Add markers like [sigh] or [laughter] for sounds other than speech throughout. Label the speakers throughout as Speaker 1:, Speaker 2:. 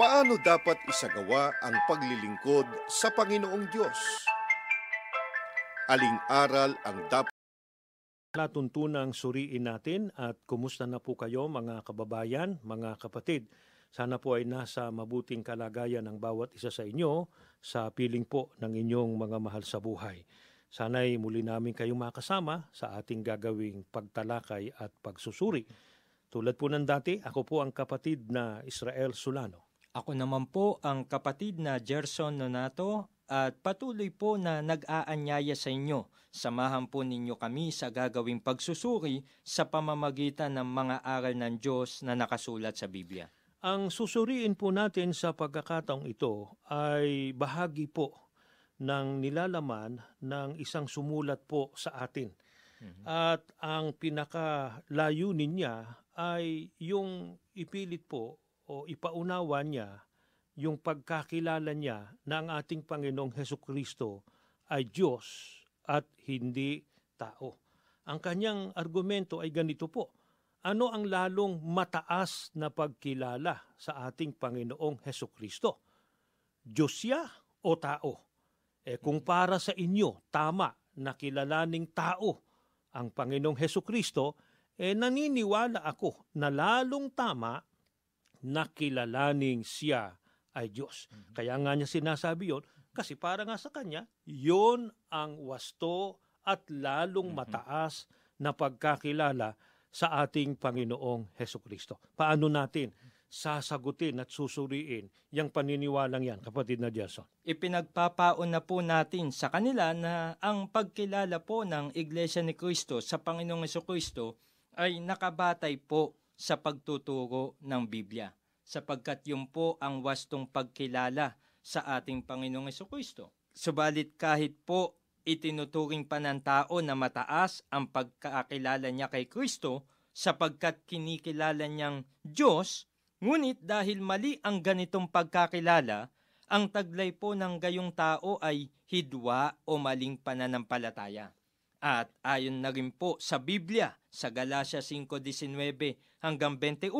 Speaker 1: Paano dapat isagawa ang paglilingkod sa Panginoong Diyos? Aling aral ang dapat
Speaker 2: Latuntunang suriin natin at kumusta na po kayo mga kababayan, mga kapatid. Sana po ay nasa mabuting kalagayan ang bawat isa sa inyo sa piling po ng inyong mga mahal sa buhay. Sana'y muli namin kayong makasama sa ating gagawing pagtalakay at pagsusuri. Tulad po ng dati, ako po ang kapatid na Israel Solano.
Speaker 3: Ako naman po ang kapatid na Gerson Nonato at patuloy po na nag-aanyaya sa inyo. Samahan po ninyo kami sa gagawing pagsusuri sa pamamagitan ng mga aral ng Diyos na nakasulat sa Biblia.
Speaker 2: Ang susuriin po natin sa pagkakataong ito ay bahagi po ng nilalaman ng isang sumulat po sa atin. At ang pinakalayunin niya ay yung ipilit po o ipaunawa niya yung pagkakilala niya na ang ating Panginoong Heso Kristo ay Diyos at hindi tao. Ang kanyang argumento ay ganito po. Ano ang lalong mataas na pagkilala sa ating Panginoong Heso Kristo? Diyos siya o tao? Eh kung para sa inyo tama na kilalaning tao ang Panginoong Heso Kristo, eh naniniwala ako na lalong tama na kilalaning siya ay Diyos. Kaya nga niya sinasabi yon kasi para nga sa kanya, yon ang wasto at lalong mataas na pagkakilala sa ating Panginoong Heso Kristo. Paano natin sasagutin at susuriin yung paniniwalang yan, kapatid na Jason?
Speaker 3: Ipinagpapaon na po natin sa kanila na ang pagkilala po ng Iglesia ni Kristo sa Panginoong Heso Kristo ay nakabatay po sa pagtuturo ng Biblia sapagkat yun po ang wastong pagkilala sa ating Panginoong Kristo. Subalit kahit po itinuturing pa ng tao na mataas ang pagkakilala niya kay Kristo sapagkat kinikilala niyang Diyos, ngunit dahil mali ang ganitong pagkakilala, ang taglay po ng gayong tao ay hidwa o maling pananampalataya. At ayon na rin po sa Biblia, sa Galatia 5.19 hanggang 21,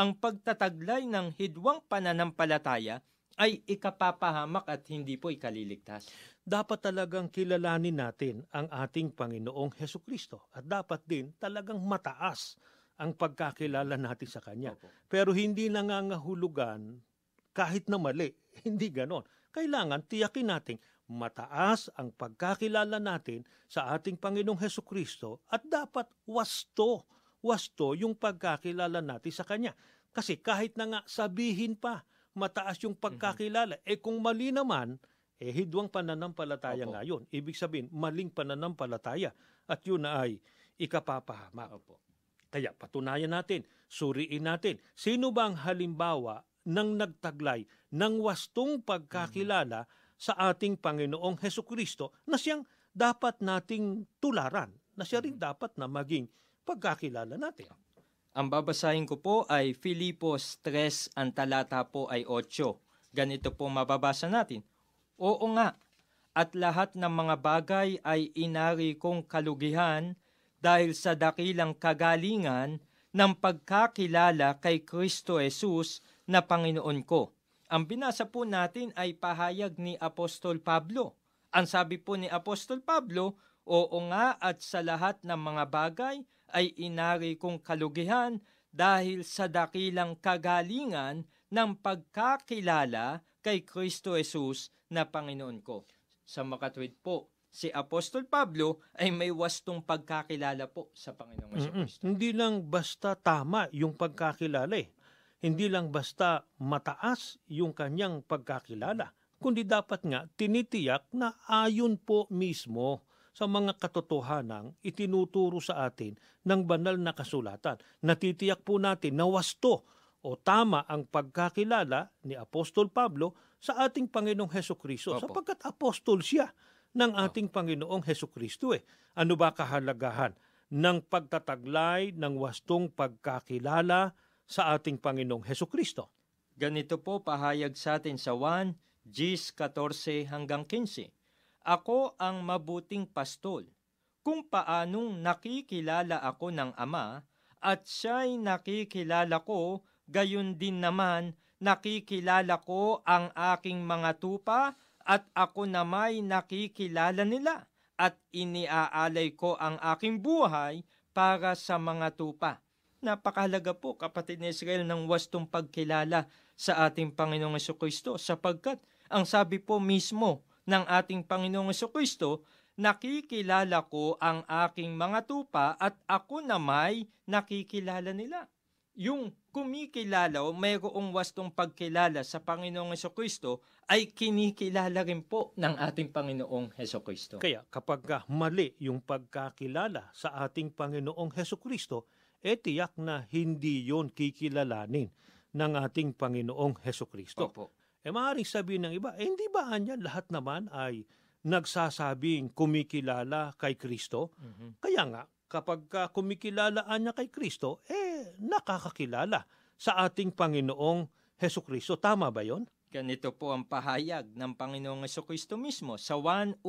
Speaker 3: ang pagtataglay ng hidwang pananampalataya ay ikapapahamak at hindi po ikaliligtas.
Speaker 2: Dapat talagang kilalanin natin ang ating Panginoong Heso Kristo at dapat din talagang mataas ang pagkakilala natin sa Kanya.
Speaker 3: Opo.
Speaker 2: Pero hindi nangangahulugan kahit na mali. [laughs] Hindi ganon. Kailangan tiyakin natin mataas ang pagkakilala natin sa ating Panginoong Heso Kristo at dapat wasto, wasto yung pagkakilala natin sa Kanya. Kasi kahit na nga sabihin pa, mataas yung pagkakilala, eh kung mali naman, eh hidwang pananampalataya
Speaker 3: Opo.
Speaker 2: nga yun. Ibig sabihin, maling pananampalataya. At yun na ay ikapapahamak.
Speaker 3: Opo.
Speaker 2: Kaya patunayan natin, suriin natin, sino ba ang halimbawa ng nagtaglay ng wastong pagkakilala sa ating Panginoong Heso Kristo na siyang dapat nating tularan, na siya rin dapat na maging pagkakilala natin.
Speaker 3: Ang babasahin ko po ay Filipos 3, ang talata po ay 8. Ganito po mababasa natin. Oo nga, at lahat ng mga bagay ay inari kong kalugihan dahil sa dakilang kagalingan ng pagkakilala kay Kristo Jesus na Panginoon ko. Ang binasa po natin ay pahayag ni Apostol Pablo. Ang sabi po ni Apostol Pablo, Oo nga at sa lahat ng mga bagay ay inari kong kalugihan dahil sa dakilang kagalingan ng pagkakilala kay Kristo Jesus na Panginoon ko. Sa makatwid po, si Apostol Pablo ay may wastong pagkakilala po sa Panginoong. Kristo.
Speaker 2: Hindi lang basta tama yung pagkakilala eh. Hindi lang basta mataas yung kanyang pagkakilala, kundi dapat nga tinitiyak na ayon po mismo sa mga katotohanang itinuturo sa atin ng banal na kasulatan. Natitiyak po natin na wasto o tama ang pagkakilala ni Apostol Pablo sa ating Panginoong Heso Kristo
Speaker 3: Opo.
Speaker 2: sapagkat apostol siya ng ating Panginoong Heso Kristo eh. Ano ba kahalagahan ng pagtataglay ng wastong pagkakilala sa ating Panginoong Heso Kristo?
Speaker 3: Ganito po pahayag sa atin sa 1, Gs 14 hanggang 15. Ako ang mabuting pastol, kung paanong nakikilala ako ng Ama at siya'y nakikilala ko, gayon din naman nakikilala ko ang aking mga tupa at ako na may nakikilala nila at iniaalay ko ang aking buhay para sa mga tupa. Napakahalaga po kapatid ni Israel ng wastong pagkilala sa ating Panginoong Kristo sapagkat ang sabi po mismo ng ating Panginoong Kristo, nakikilala ko ang aking mga tupa at ako na may nakikilala nila yung kumikilala o mayroong wastong pagkilala sa Panginoong Kristo ay kinikilala rin po ng ating Panginoong Kristo.
Speaker 2: Kaya kapag ka mali yung pagkakilala sa ating Panginoong Kristo, eh tiyak na hindi yon kikilalanin ng ating Panginoong Heso Kristo.
Speaker 3: Opo.
Speaker 2: Eh maaaring sabihin ng iba, eh hindi ba anya lahat naman ay nagsasabing kumikilala kay Kristo?
Speaker 3: Mhm.
Speaker 2: Kaya nga, kapag ka kumikilalaan niya kay Kristo, eh nakakakilala sa ating Panginoong Heso Kristo. Tama ba yon?
Speaker 3: Ganito po ang pahayag ng Panginoong Heso Kristo mismo sa 1.1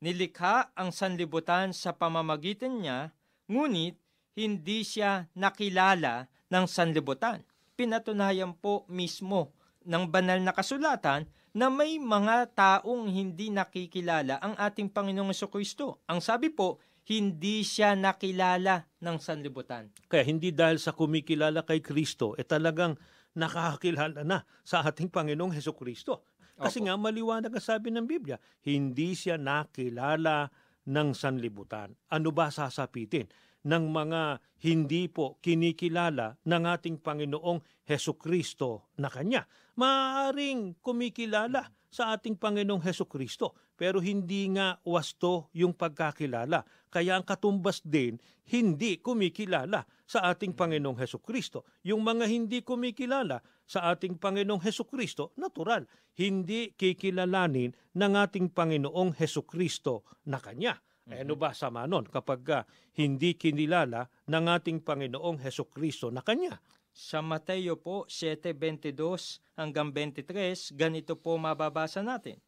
Speaker 3: Nilikha ang sanlibutan sa pamamagitan niya, ngunit hindi siya nakilala ng sanlibutan. Pinatunayan po mismo ng banal na kasulatan na may mga taong hindi nakikilala ang ating Panginoong Kristo. Ang sabi po, hindi siya nakilala ng sanlibutan.
Speaker 2: Kaya hindi dahil sa kumikilala kay Kristo, eh talagang nakakakilala na sa ating Panginoong Heso Kristo. Kasi
Speaker 3: Opo.
Speaker 2: nga maliwanag ang sabi ng Biblia, hindi siya nakilala ng sanlibutan. Ano ba sasapitin ng mga hindi po kinikilala ng ating Panginoong Heso Kristo na Kanya? Maaring kumikilala sa ating Panginoong Heso Kristo, pero hindi nga wasto yung pagkakilala. Kaya ang katumbas din, hindi kumikilala sa ating Panginoong Heso Kristo. Yung mga hindi kumikilala sa ating Panginoong Heso Kristo, natural, hindi kikilalanin ng ating Panginoong Heso Kristo na Kanya. Eh, ano ba sama nun kapag ah, hindi kinilala ng ating Panginoong Heso Kristo na Kanya?
Speaker 3: Sa Mateo po 7.22 hanggang 23, ganito po mababasa natin.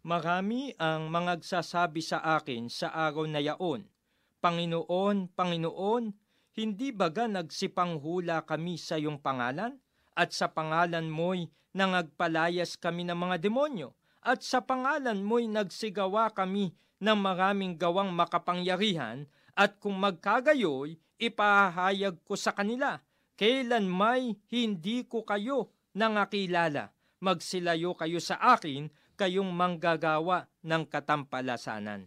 Speaker 3: Marami ang mga agsasabi sa akin sa araw na yaon, Panginoon, Panginoon, hindi baga nagsipanghula kami sa iyong pangalan? At sa pangalan mo'y nangagpalayas kami ng mga demonyo? At sa pangalan mo'y nagsigawa kami ng maraming gawang makapangyarihan? At kung magkagayoy, ipahayag ko sa kanila, kailan may hindi ko kayo nangakilala. Magsilayo kayo sa akin, kayong manggagawa ng katampalasanan.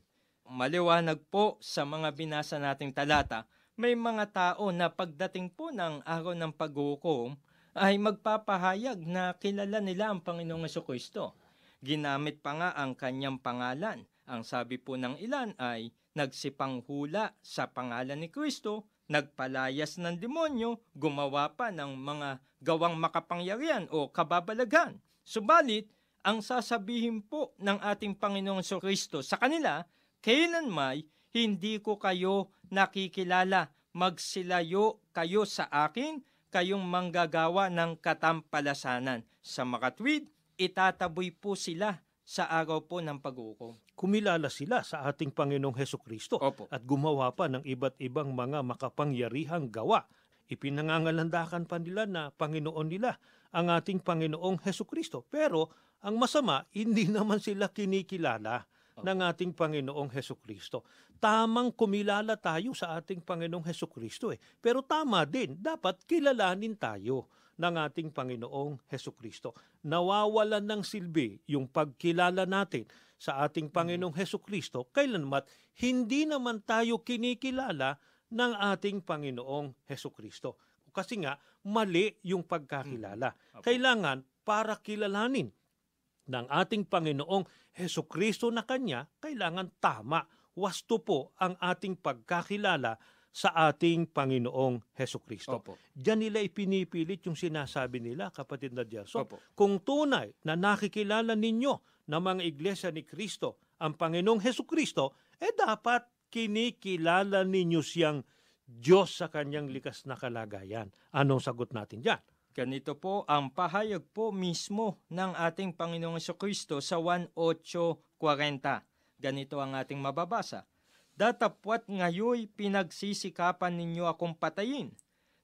Speaker 3: Maliwanag po sa mga binasa nating talata, may mga tao na pagdating po ng araw ng paghukom ay magpapahayag na kilala nila ang Panginoong Kristo. Ginamit pa nga ang kanyang pangalan. Ang sabi po ng ilan ay nagsipanghula sa pangalan ni Kristo, nagpalayas ng demonyo, gumawa pa ng mga gawang makapangyarihan o kababalaghan. Subalit, ang sasabihin po ng ating Panginoong Kristo sa kanila, kailan may hindi ko kayo nakikilala, magsilayo kayo sa akin, kayong manggagawa ng katampalasanan. Sa makatwid, itataboy po sila sa araw po ng paghukom.
Speaker 2: Kumilala sila sa ating Panginoong Heso Kristo
Speaker 3: Opo.
Speaker 2: at gumawa pa ng iba't ibang mga makapangyarihang gawa. Ipinangangalandakan pa nila na Panginoon nila ang ating Panginoong Heso Kristo. Pero ang masama, hindi [laughs] naman sila kinikilala ng ating Panginoong Heso Kristo. Tamang kumilala tayo sa ating Panginoong Heso Kristo eh. Pero tama din, dapat kilalanin tayo ng ating Panginoong Heso Kristo. Nawawalan ng silbi yung pagkilala natin sa ating Panginoong Heso Kristo kailanmat hindi naman tayo kinikilala ng ating Panginoong Heso Kristo. Kasi nga, mali yung pagkakilala.
Speaker 3: Apo.
Speaker 2: Kailangan para kilalanin ng ating Panginoong Heso Kristo na Kanya, kailangan tama, wasto po ang ating pagkakilala sa ating Panginoong Heso Kristo.
Speaker 3: Opo.
Speaker 2: Diyan nila ipinipilit yung sinasabi nila, kapatid na Gerson.
Speaker 3: Opo.
Speaker 2: Kung tunay na nakikilala ninyo na mga iglesia ni Kristo ang Panginoong Heso Kristo, eh dapat kinikilala ninyo siyang Diyos sa kanyang likas na kalagayan. Anong sagot natin dyan?
Speaker 3: Ganito po ang pahayag po mismo ng ating Panginoong Kristo sa 1.8.40. Ganito ang ating mababasa. Datapwat ngayoy pinagsisikapan ninyo akong patayin.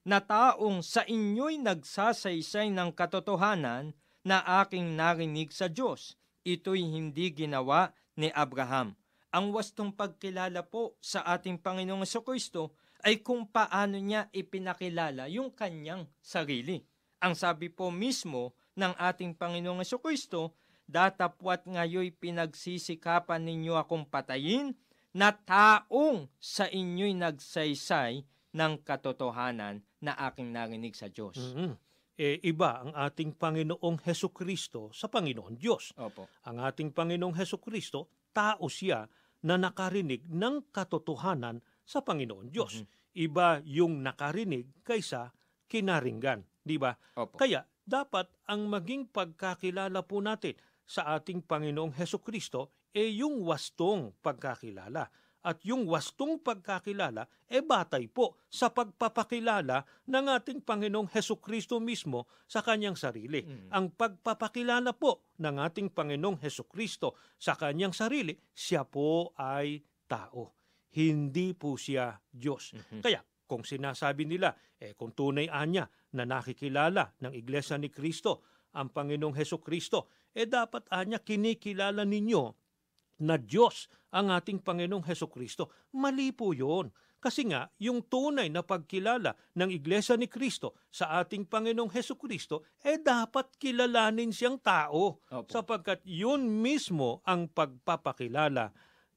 Speaker 3: na taong sa inyo'y nagsasaysay ng katotohanan na aking narinig sa Diyos. Ito'y hindi ginawa ni Abraham. Ang wastong pagkilala po sa ating Panginoong Kristo ay kung paano niya ipinakilala yung kanyang sarili. Ang sabi po mismo ng ating Panginoong Kristo, datapwat ngayoy pinagsisikapan ninyo akong patayin na taong sa inyo'y nagsaysay ng katotohanan na aking narinig sa Diyos.
Speaker 2: Mm-hmm. Eh, iba ang ating Panginoong Heso Kristo sa Panginoon Diyos.
Speaker 3: Opo.
Speaker 2: Ang ating Panginoong Heso Kristo, tao siya na nakarinig ng katotohanan sa Panginoon Diyos.
Speaker 3: Mhm.
Speaker 2: Iba yung nakarinig kaysa kinaringgan, di ba?
Speaker 3: Opo.
Speaker 2: Kaya dapat ang maging pagkakilala po natin sa ating Panginoong Heso Kristo e yung wastong pagkakilala. At yung wastong pagkakilala e batay po sa pagpapakilala ng ating Panginoong Heso Kristo mismo sa kanyang sarili.
Speaker 3: Mm.
Speaker 2: Ang pagpapakilala po ng ating Panginoong Heso Kristo sa kanyang sarili, siya po ay tao. Hindi po siya Diyos.
Speaker 3: Mhm.
Speaker 2: Kaya kung sinasabi nila, eh kung tunay anya na nakikilala ng Iglesia ni Kristo ang Panginoong Heso Kristo, eh dapat anya kinikilala ninyo na Diyos ang ating Panginoong Heso Kristo. Mali po yun. Kasi nga, yung tunay na pagkilala ng Iglesia ni Kristo sa ating Panginoong Heso Kristo, eh dapat kilalanin siyang tao
Speaker 3: Opo.
Speaker 2: sapagkat yun mismo ang pagpapakilala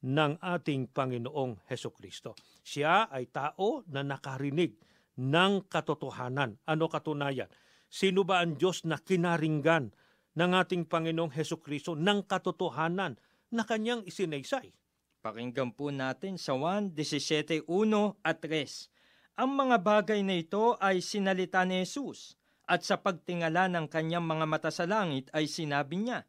Speaker 2: ng ating Panginoong Heso Kristo. Siya ay tao na nakarinig ng katotohanan. Ano katunayan? Sino ba ang Diyos na kinaringgan ng ating Panginoong Heso Kristo ng katotohanan na kanyang isinaysay?
Speaker 3: Pakinggan po natin sa 1, 17, 1 at 3. Ang mga bagay na ito ay sinalita ni Jesus at sa pagtingala ng kanyang mga mata sa langit ay sinabi niya,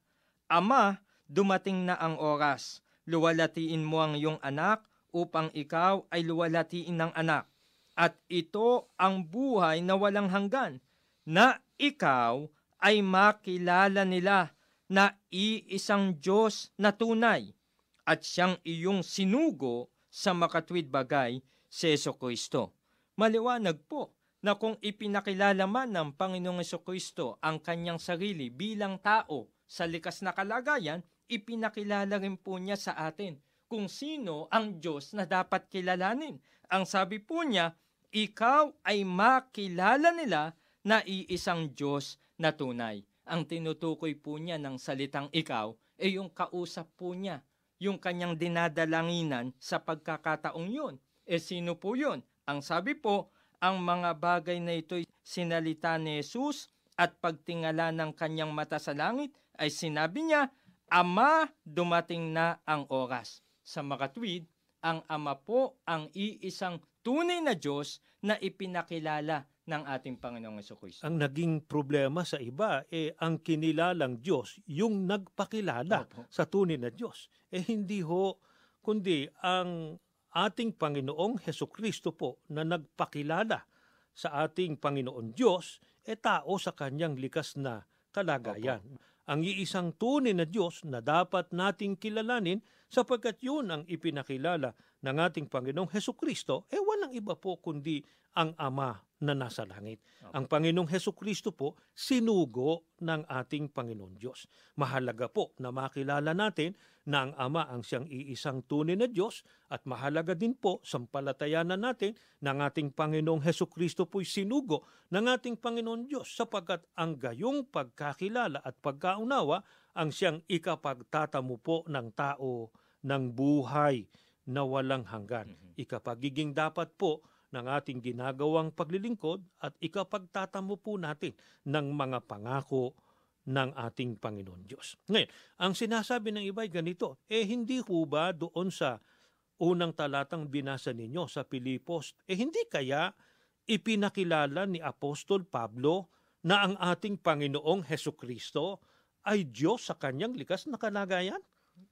Speaker 3: Ama, dumating na ang oras. Luwalatiin mo ang iyong anak upang ikaw ay luwalatiin ng anak. At ito ang buhay na walang hanggan, na ikaw ay makilala nila na iisang Diyos na tunay at siyang iyong sinugo sa makatwid bagay si Yeso Kristo. Maliwanag po na kung ipinakilala man ng Panginoong Kristo ang kanyang sarili bilang tao sa likas na kalagayan, ipinakilala rin po niya sa atin kung sino ang Diyos na dapat kilalanin. Ang sabi po niya, ikaw ay makilala nila na iisang Diyos na tunay. Ang tinutukoy po niya ng salitang ikaw ay yung kausap po niya, yung kanyang dinadalanginan sa pagkakataong yun. E sino po yun? Ang sabi po, ang mga bagay na ito'y sinalita ni Jesus at pagtingala ng kanyang mata sa langit ay sinabi niya, Ama, dumating na ang oras. Sa makatwid, ang Ama po ang iisang tunay na Diyos na ipinakilala ng ating Panginoong Kristo.
Speaker 2: Ang naging problema sa iba, eh ang kinilalang Diyos, yung nagpakilala
Speaker 3: Opo.
Speaker 2: sa tunay na Diyos. Eh hindi ho, kundi ang ating Panginoong Heso Kristo po na nagpakilala sa ating Panginoon Diyos, eh tao sa kanyang likas na kalagayan. Ang iisang tunay na Diyos na dapat nating kilalanin sapagkat yun ang ipinakilala ng ating Panginoong Heso Kristo, eh walang iba po kundi ang Ama na nasa langit. Ang Panginoong Heso Kristo po, sinugo ng ating Panginoon Diyos. Mahalaga po na makilala natin na ang Ama ang siyang iisang tunay na Diyos at mahalaga din po sampalatayanan natin na ang ating Panginoong Heso Kristo po'y sinugo ng ating Panginoon Diyos sapagkat ang gayong pagkakilala at pagkaunawa ang siyang ikapagtatamo po ng tao ng buhay na walang hanggan. Ikapagiging dapat po ng ating ginagawang paglilingkod at ikapagtatamo po natin ng mga pangako ng ating Panginoon Diyos. Ngayon, ang sinasabi ng iba ay ganito, eh hindi ho ba doon sa unang talatang binasa ninyo sa Pilipos, eh hindi kaya ipinakilala ni Apostol Pablo na ang ating Panginoong Heso Kristo ay Diyos sa kanyang likas na kalagayan?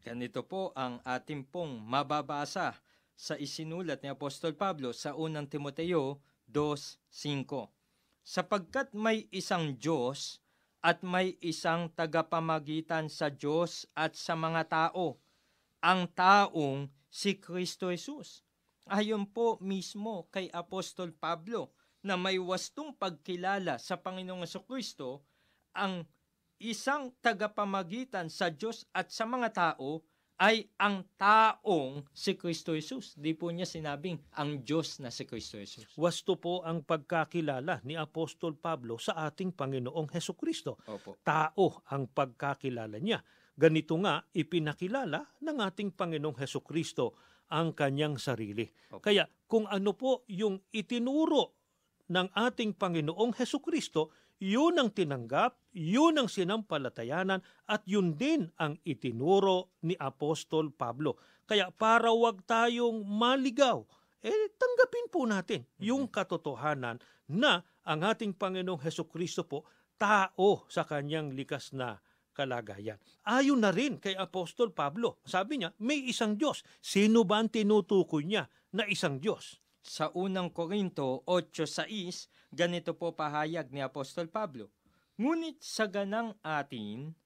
Speaker 3: Ganito po ang ating pong mababasa sa isinulat ni Apostol Pablo sa unang Timoteo 2.5. Sapagkat may isang Diyos at may isang tagapamagitan sa Diyos at sa mga tao, ang taong si Kristo Jesus. Ayon po mismo kay Apostol Pablo na may wastong pagkilala sa Panginoong Kristo ang isang tagapamagitan sa Diyos at sa mga tao ay ang taong si Kristo Jesus. Di po niya sinabing ang Diyos na si Kristo Jesus.
Speaker 2: Wasto po ang pagkakilala ni Apostol Pablo sa ating Panginoong Heso Kristo.
Speaker 3: Opo.
Speaker 2: Tao ang pagkakilala niya. Ganito nga ipinakilala ng ating Panginoong Heso Kristo ang kanyang sarili.
Speaker 3: Okay.
Speaker 2: Kaya kung ano po yung itinuro ng ating Panginoong Heso Kristo, yun ang tinanggap, yun ang sinampalatayanan, at yun din ang itinuro ni Apostol Pablo. Kaya para wag tayong maligaw, eh tanggapin po natin yung katotohanan na ang ating Panginoong Heso Kristo po tao sa kanyang likas na kalagayan. Ayon na rin kay Apostol Pablo. Sabi niya, may isang Diyos. Sino ba ang tinutukoy niya na isang Diyos?
Speaker 3: Sa unang Korinto 8.6, ganito po pahayag ni Apostol Pablo. Ngunit sa ganang atin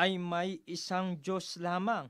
Speaker 3: ay may isang Diyos lamang,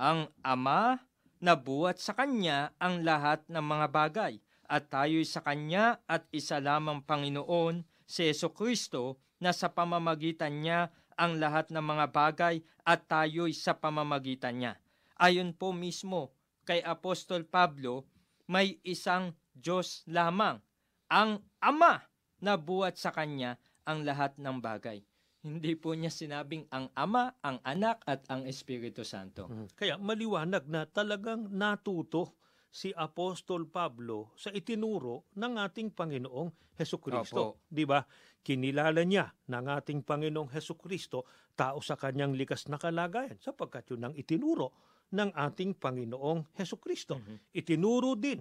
Speaker 3: ang Ama na buhat sa Kanya ang lahat ng mga bagay, at tayo'y sa Kanya at isa lamang Panginoon, si Yeso Kristo, na sa pamamagitan niya ang lahat ng mga bagay at tayo'y sa pamamagitan niya. Ayon po mismo kay Apostol Pablo, may isang Diyos lamang, ang Ama na buhat sa Kanya ang lahat ng bagay. Hindi po niya sinabing ang Ama, ang Anak at ang Espiritu Santo.
Speaker 2: Kaya maliwanag na talagang natuto si Apostol Pablo sa itinuro ng ating Panginoong Heso Kristo. Di ba? Kinilala niya ng ating Panginoong Heso Kristo tao sa kanyang likas na kalagayan sapagkat yun ang itinuro ng ating Panginoong Heso Kristo.
Speaker 3: Mhm.
Speaker 2: Itinuro din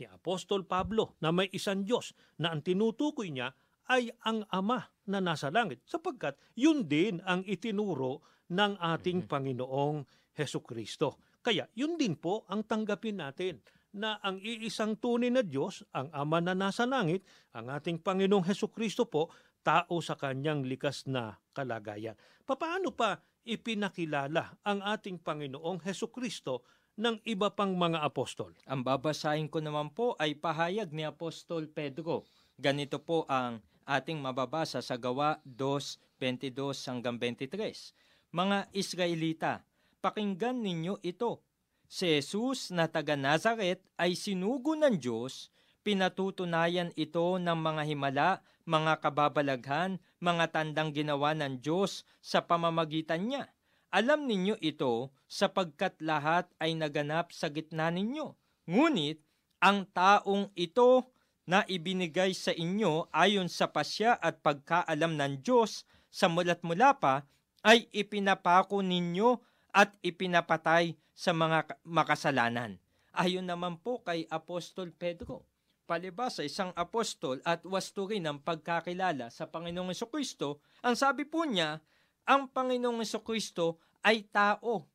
Speaker 2: ni Apostol Pablo na may isang Diyos na ang tinutukoy niya ay ang Ama na nasa langit sapagkat yun din ang itinuro ng ating Panginoong Heso Kristo. Kaya yun din po ang tanggapin natin na ang iisang tunay na Diyos, ang Ama na nasa langit, ang ating Panginoong Heso Kristo po, tao sa kanyang likas na kalagayan. Paano pa ipinakilala ang ating Panginoong Heso Kristo ng iba pang mga apostol?
Speaker 3: Ang babasahin ko naman po ay pahayag ni Apostol Pedro. Ganito po ang ating mababasa sa gawa 2.22 hanggang 23. Mga Israelita, pakinggan ninyo ito. Si Jesus na taga Nazaret ay sinugo ng Diyos, pinatutunayan ito ng mga himala, mga kababalaghan, mga tandang ginawa ng Diyos sa pamamagitan niya. Alam ninyo ito sapagkat lahat ay naganap sa gitna ninyo. Ngunit ang taong ito na ibinigay sa inyo ayon sa pasya at pagkaalam ng Diyos sa mulat mula pa ay ipinapako ninyo at ipinapatay sa mga makasalanan. Ayon naman po kay Apostol Pedro. Palibas sa isang apostol at wasto rin ang pagkakilala sa Panginoong Kristo, ang sabi po niya, ang Panginoong Kristo ay tao.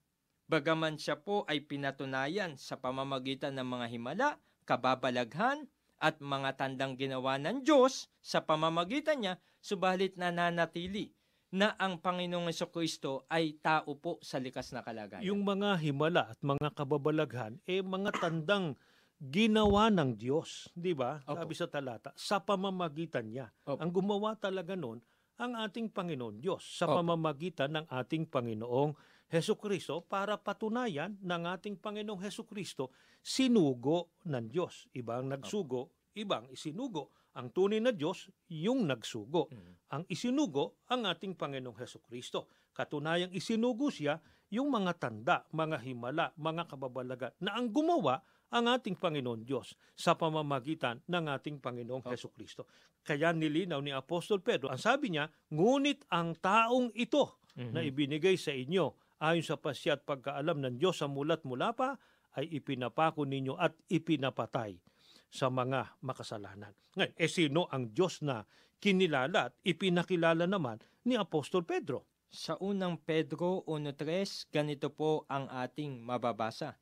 Speaker 3: Bagaman siya po ay pinatunayan sa pamamagitan ng mga himala, kababalaghan, at mga tandang ginawa ng Diyos sa pamamagitan niya, subalit nananatili na ang Panginoong Kristo ay tao po sa likas na kalagayan.
Speaker 2: Yung mga himala at mga kababalaghan, eh mga tandang ginawa ng Diyos, di ba?
Speaker 3: Opo.
Speaker 2: Sabi sa talata, sa pamamagitan niya.
Speaker 3: Opo.
Speaker 2: Ang gumawa talaga nun, ang ating Panginoon Diyos sa
Speaker 3: Opo.
Speaker 2: pamamagitan ng ating Panginoong Heso Kristo para patunayan ng ating Panginoong Heso Kristo sinugo ng Diyos. Ibang nagsugo, ibang isinugo. Ang tunay na Diyos, yung nagsugo.
Speaker 3: Mhm.
Speaker 2: Ang isinugo, ang ating Panginoong Heso Kristo. Katunayang isinugo siya, yung mga tanda, mga himala, mga kababalagan na ang gumawa ang ating Panginoon Diyos sa pamamagitan ng ating Panginoong
Speaker 3: Opo.
Speaker 2: Heso Kristo. Kaya nilinaw ni Apostol Pedro, ang sabi niya, ngunit ang taong ito
Speaker 3: Mhm.
Speaker 2: na ibinigay sa inyo ayon sa pasya at pagkaalam ng Diyos sa mulat mula pa ay ipinapako ninyo at ipinapatay sa mga makasalanan. Ngayon, eh sino ang Diyos na kinilala at ipinakilala naman ni Apostol Pedro?
Speaker 3: Sa unang Pedro 1.3, ganito po ang ating mababasa.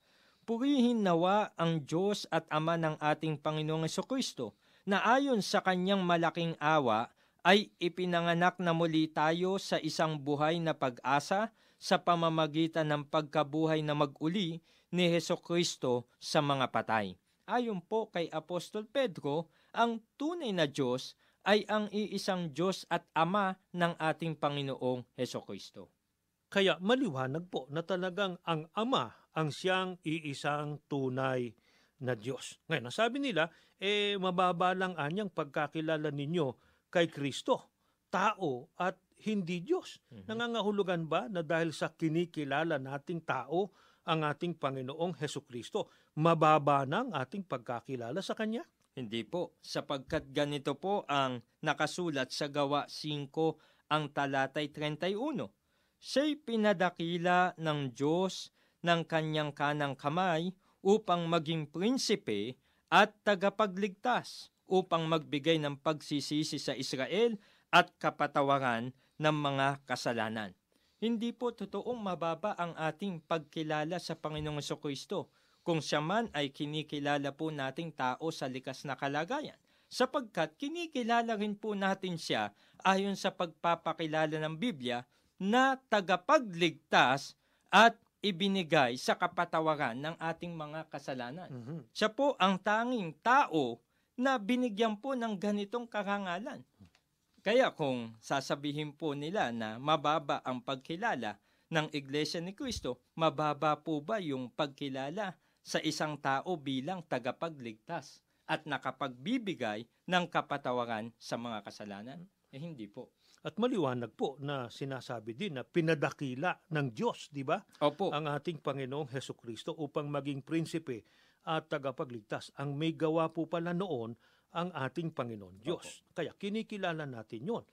Speaker 3: Purihin nawa ang Diyos at Ama ng ating Panginoong Kristo na ayon sa kanyang malaking awa ay ipinanganak na muli tayo sa isang buhay na pag-asa sa pamamagitan ng pagkabuhay na mag-uli ni Heso Kristo sa mga patay. ayon po kay Apostol Pedro, ang tunay na Diyos ay ang iisang Diyos at Ama ng ating Panginoong Heso Kristo.
Speaker 2: Kaya maliwanag po na talagang ang Ama ang siyang iisang tunay na Diyos. Ngayon, sabi nila, eh mababa lang anyang pagkakilala ninyo kay Kristo, tao at hindi Diyos.
Speaker 3: Mhm.
Speaker 2: Nangangahulugan ba na dahil sa kinikilala nating tao ang ating Panginoong Heso Kristo, mababa na ang ating pagkakilala sa Kanya?
Speaker 3: Hindi po, sapagkat ganito po ang nakasulat sa gawa 5 ang talatay 31. Siya'y pinadakila ng Diyos ng kanyang kanang kamay upang maging prinsipe at tagapagligtas upang magbigay ng pagsisisi sa Israel at kapatawaran ng mga kasalanan. Hindi po totoong mababa ang ating pagkilala sa Panginoong Kristo kung siya man ay kinikilala po nating tao sa likas na kalagayan, sapagkat kinikilala rin po natin siya ayon sa pagpapakilala ng Biblia na tagapagligtas at ibinigay sa kapatawaran ng ating mga kasalanan.
Speaker 2: Mhm.
Speaker 3: Siya po ang tanging tao na binigyan po ng ganitong karangalan. Kaya kung sasabihin po nila na mababa ang pagkilala ng Iglesia ni Kristo, mababa po ba yung pagkilala sa isang tao bilang tagapagligtas at nakapagbibigay ng kapatawaran sa mga kasalanan? Eh hindi po.
Speaker 2: At maliwanag po na sinasabi din na pinadakila ng Diyos, di ba?
Speaker 3: Opo.
Speaker 2: ang ating Panginoong Heso Kristo upang maging prinsipe at tagapagligtas. Ang may gawa po pala noon ang ating Panginoon Diyos. Kaya kinikilala natin yon.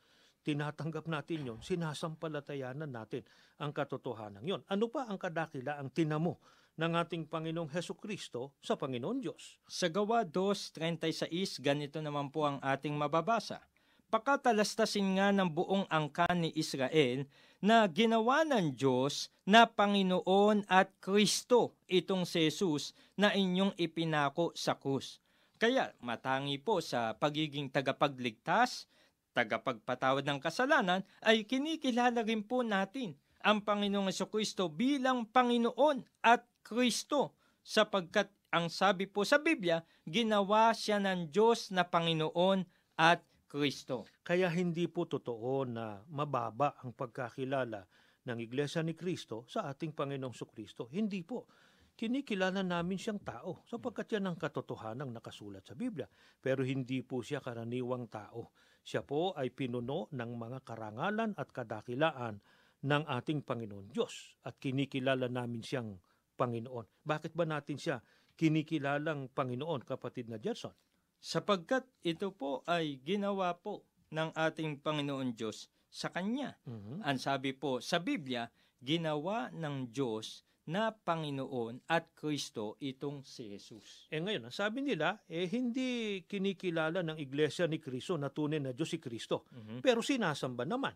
Speaker 2: Tinatanggap natin yon, sinasampalatayanan natin ang katotohanan yon. Ano pa ang kadakila ang tinamo ng ating Panginoong Heso Kristo sa Panginoon Diyos?
Speaker 3: Sa gawa 2.36, ganito naman po ang ating mababasa. Pakatalastasin nga ng buong angkan ni Israel na ginawa ng Diyos na Panginoon at Kristo itong si Jesus na inyong ipinako sa krus. Kaya matangi po sa pagiging tagapagligtas, tagapagpatawad ng kasalanan, ay kinikilala rin po natin ang Panginoong Kristo bilang Panginoon at Kristo sapagkat ang sabi po sa Biblia, ginawa siya ng Diyos na Panginoon at Kristo.
Speaker 2: Kaya hindi po totoo na mababa ang pagkakilala ng Iglesia ni Kristo sa ating Panginoong Kristo. Hindi po. Kinikilala namin siyang tao sapagkat yan ang katotohanang nakasulat sa Biblia. Pero hindi po siya karaniwang tao. Siya po ay pinuno ng mga karangalan at kadakilaan ng ating Panginoon Diyos at kinikilala namin siyang Panginoon. Bakit ba natin siya kinikilalang Panginoon, kapatid na Gerson?
Speaker 3: Sapagkat ito po ay ginawa po ng ating Panginoon Diyos sa Kanya.
Speaker 2: Mhm.
Speaker 3: Ang sabi po sa Biblia, ginawa ng Diyos na Panginoon at Kristo itong si Jesus.
Speaker 2: Eh ngayon, ang sabi nila, eh hindi kinikilala ng Iglesia ni Kristo na tunay na Diyos si Kristo.
Speaker 3: Mhm.
Speaker 2: Pero sinasamba naman.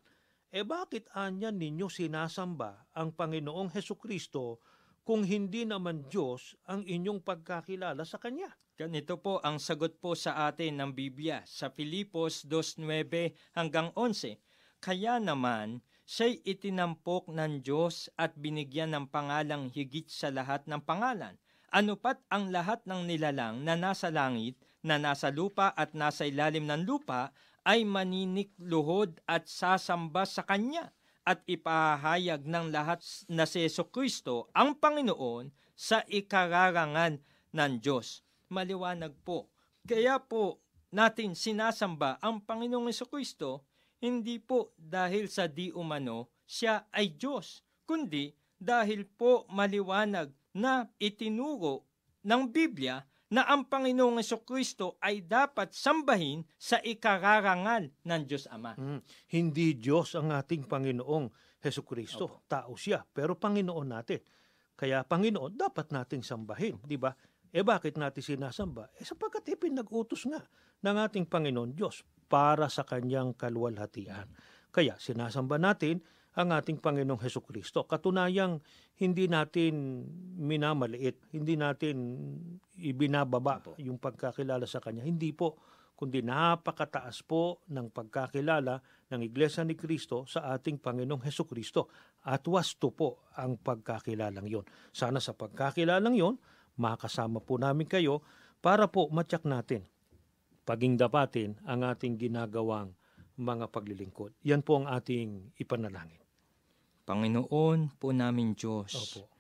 Speaker 2: Eh bakit anya ninyo sinasamba ang Panginoong Heso Kristo kung hindi naman Diyos ang inyong pagkakilala sa Kanya?
Speaker 3: Ganito po ang sagot po sa atin ng Biblia sa Filipos 2.9 hanggang 11. Kaya naman, siya'y itinampok ng Diyos at binigyan ng pangalang higit sa lahat ng pangalan. Ano pat ang lahat ng nilalang na nasa langit, na nasa lupa at nasa ilalim ng lupa ay maninikluhod at sasamba sa Kanya at ipahayag ng lahat na si Yeso Kristo ang Panginoon sa ikararangan ng Diyos maliwanag po. Kaya po natin sinasamba ang Panginoong Kristo hindi po dahil sa di umano siya ay Diyos, kundi dahil po maliwanag na itinuro ng Biblia na ang Panginoong Kristo ay dapat sambahin sa ikararangal ng Diyos Ama.
Speaker 2: Hmm, Hindi Diyos ang ating Panginoong Kristo. Tao siya, pero Panginoon natin. Kaya Panginoon, dapat nating sambahin, di ba? Eh bakit natin sinasamba? Eh sapagkat ipinag-utos nga ng ating Panginoon Diyos para sa kanyang kaluwalhatian. Kaya sinasamba natin ang ating Panginoong Heso Kristo. Katunayang hindi natin minamaliit, hindi natin ibinababa
Speaker 3: Opo.
Speaker 2: yung pagkakilala sa Kanya. Hindi po, kundi napakataas po ng pagkakilala ng Iglesia ni Kristo sa ating Panginoong Heso Kristo. At wasto po ang pagkakilalang yon. Sana sa pagkakilalang yon, makasama po namin kayo para po matyak natin, paging dapatin ang ating ginagawang mga paglilingkod. Yan po ang ating ipanalangin.
Speaker 3: Panginoon po namin Diyos,
Speaker 2: Opo.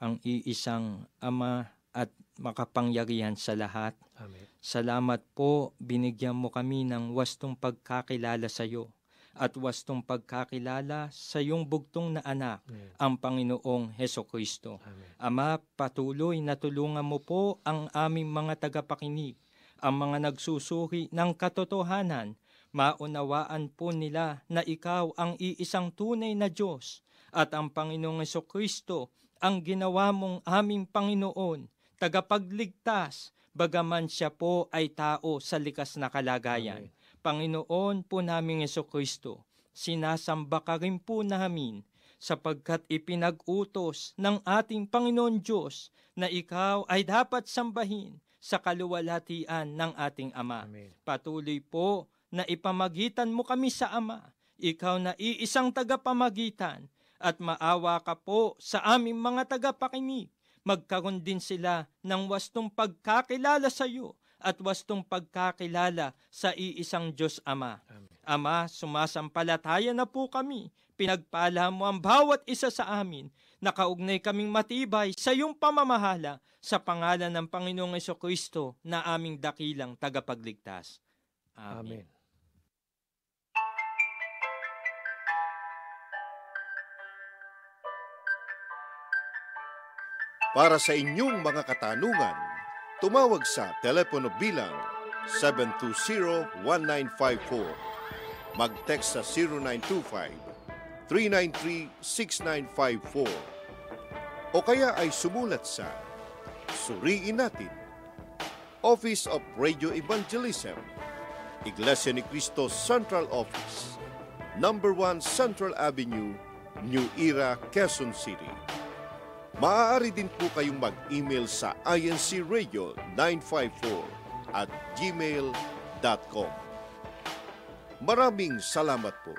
Speaker 3: ang iisang Ama at makapangyarihan sa lahat.
Speaker 2: Amen.
Speaker 3: Salamat po, binigyan mo kami ng wastong pagkakilala sa iyo at wastong pagkakilala sa iyong bugtong na anak,
Speaker 2: Amen.
Speaker 3: ang Panginoong Heso Kristo. Ama, patuloy na tulungan mo po ang aming mga tagapakinig, ang mga nagsusuri ng katotohanan. Maunawaan po nila na ikaw ang iisang tunay na Diyos at ang Panginoong Kristo ang ginawa mong aming Panginoon, tagapagligtas, bagaman siya po ay tao sa likas na kalagayan.
Speaker 2: Amen.
Speaker 3: Panginoon po naming Yeso Kristo, sinasamba ka rin po namin sapagkat ipinag-utos ng ating Panginoon Diyos na ikaw ay dapat sambahin sa kaluwalhatian ng ating Ama.
Speaker 2: Amen.
Speaker 3: Patuloy po na ipamagitan mo kami sa Ama. Ikaw na iisang tagapamagitan at maawa ka po sa aming mga tagapakinig. Magkaroon din sila ng wastong pagkakilala sa iyo at wastong pagkakilala sa iisang Diyos Ama.
Speaker 2: Amen.
Speaker 3: Ama, sumasampalataya na po kami. Pinagpala mo ang bawat isa sa amin. Nakaugnay kaming matibay sa iyong pamamahala sa pangalan ng Panginoong Kristo na aming dakilang tagapagligtas. Amen.
Speaker 2: Amen.
Speaker 1: Para sa inyong mga katanungan, tumawag sa telepono bilang 720-1954. Mag-text sa 0925-393-6954. O kaya ay sumulat sa Suriin Natin, Office of Radio Evangelism, Iglesia ni Cristo Central Office, Number 1 Central Avenue, New Era, Quezon City. Maaari din po kayong mag-email sa incradio954 at gmail.com. Maraming salamat po.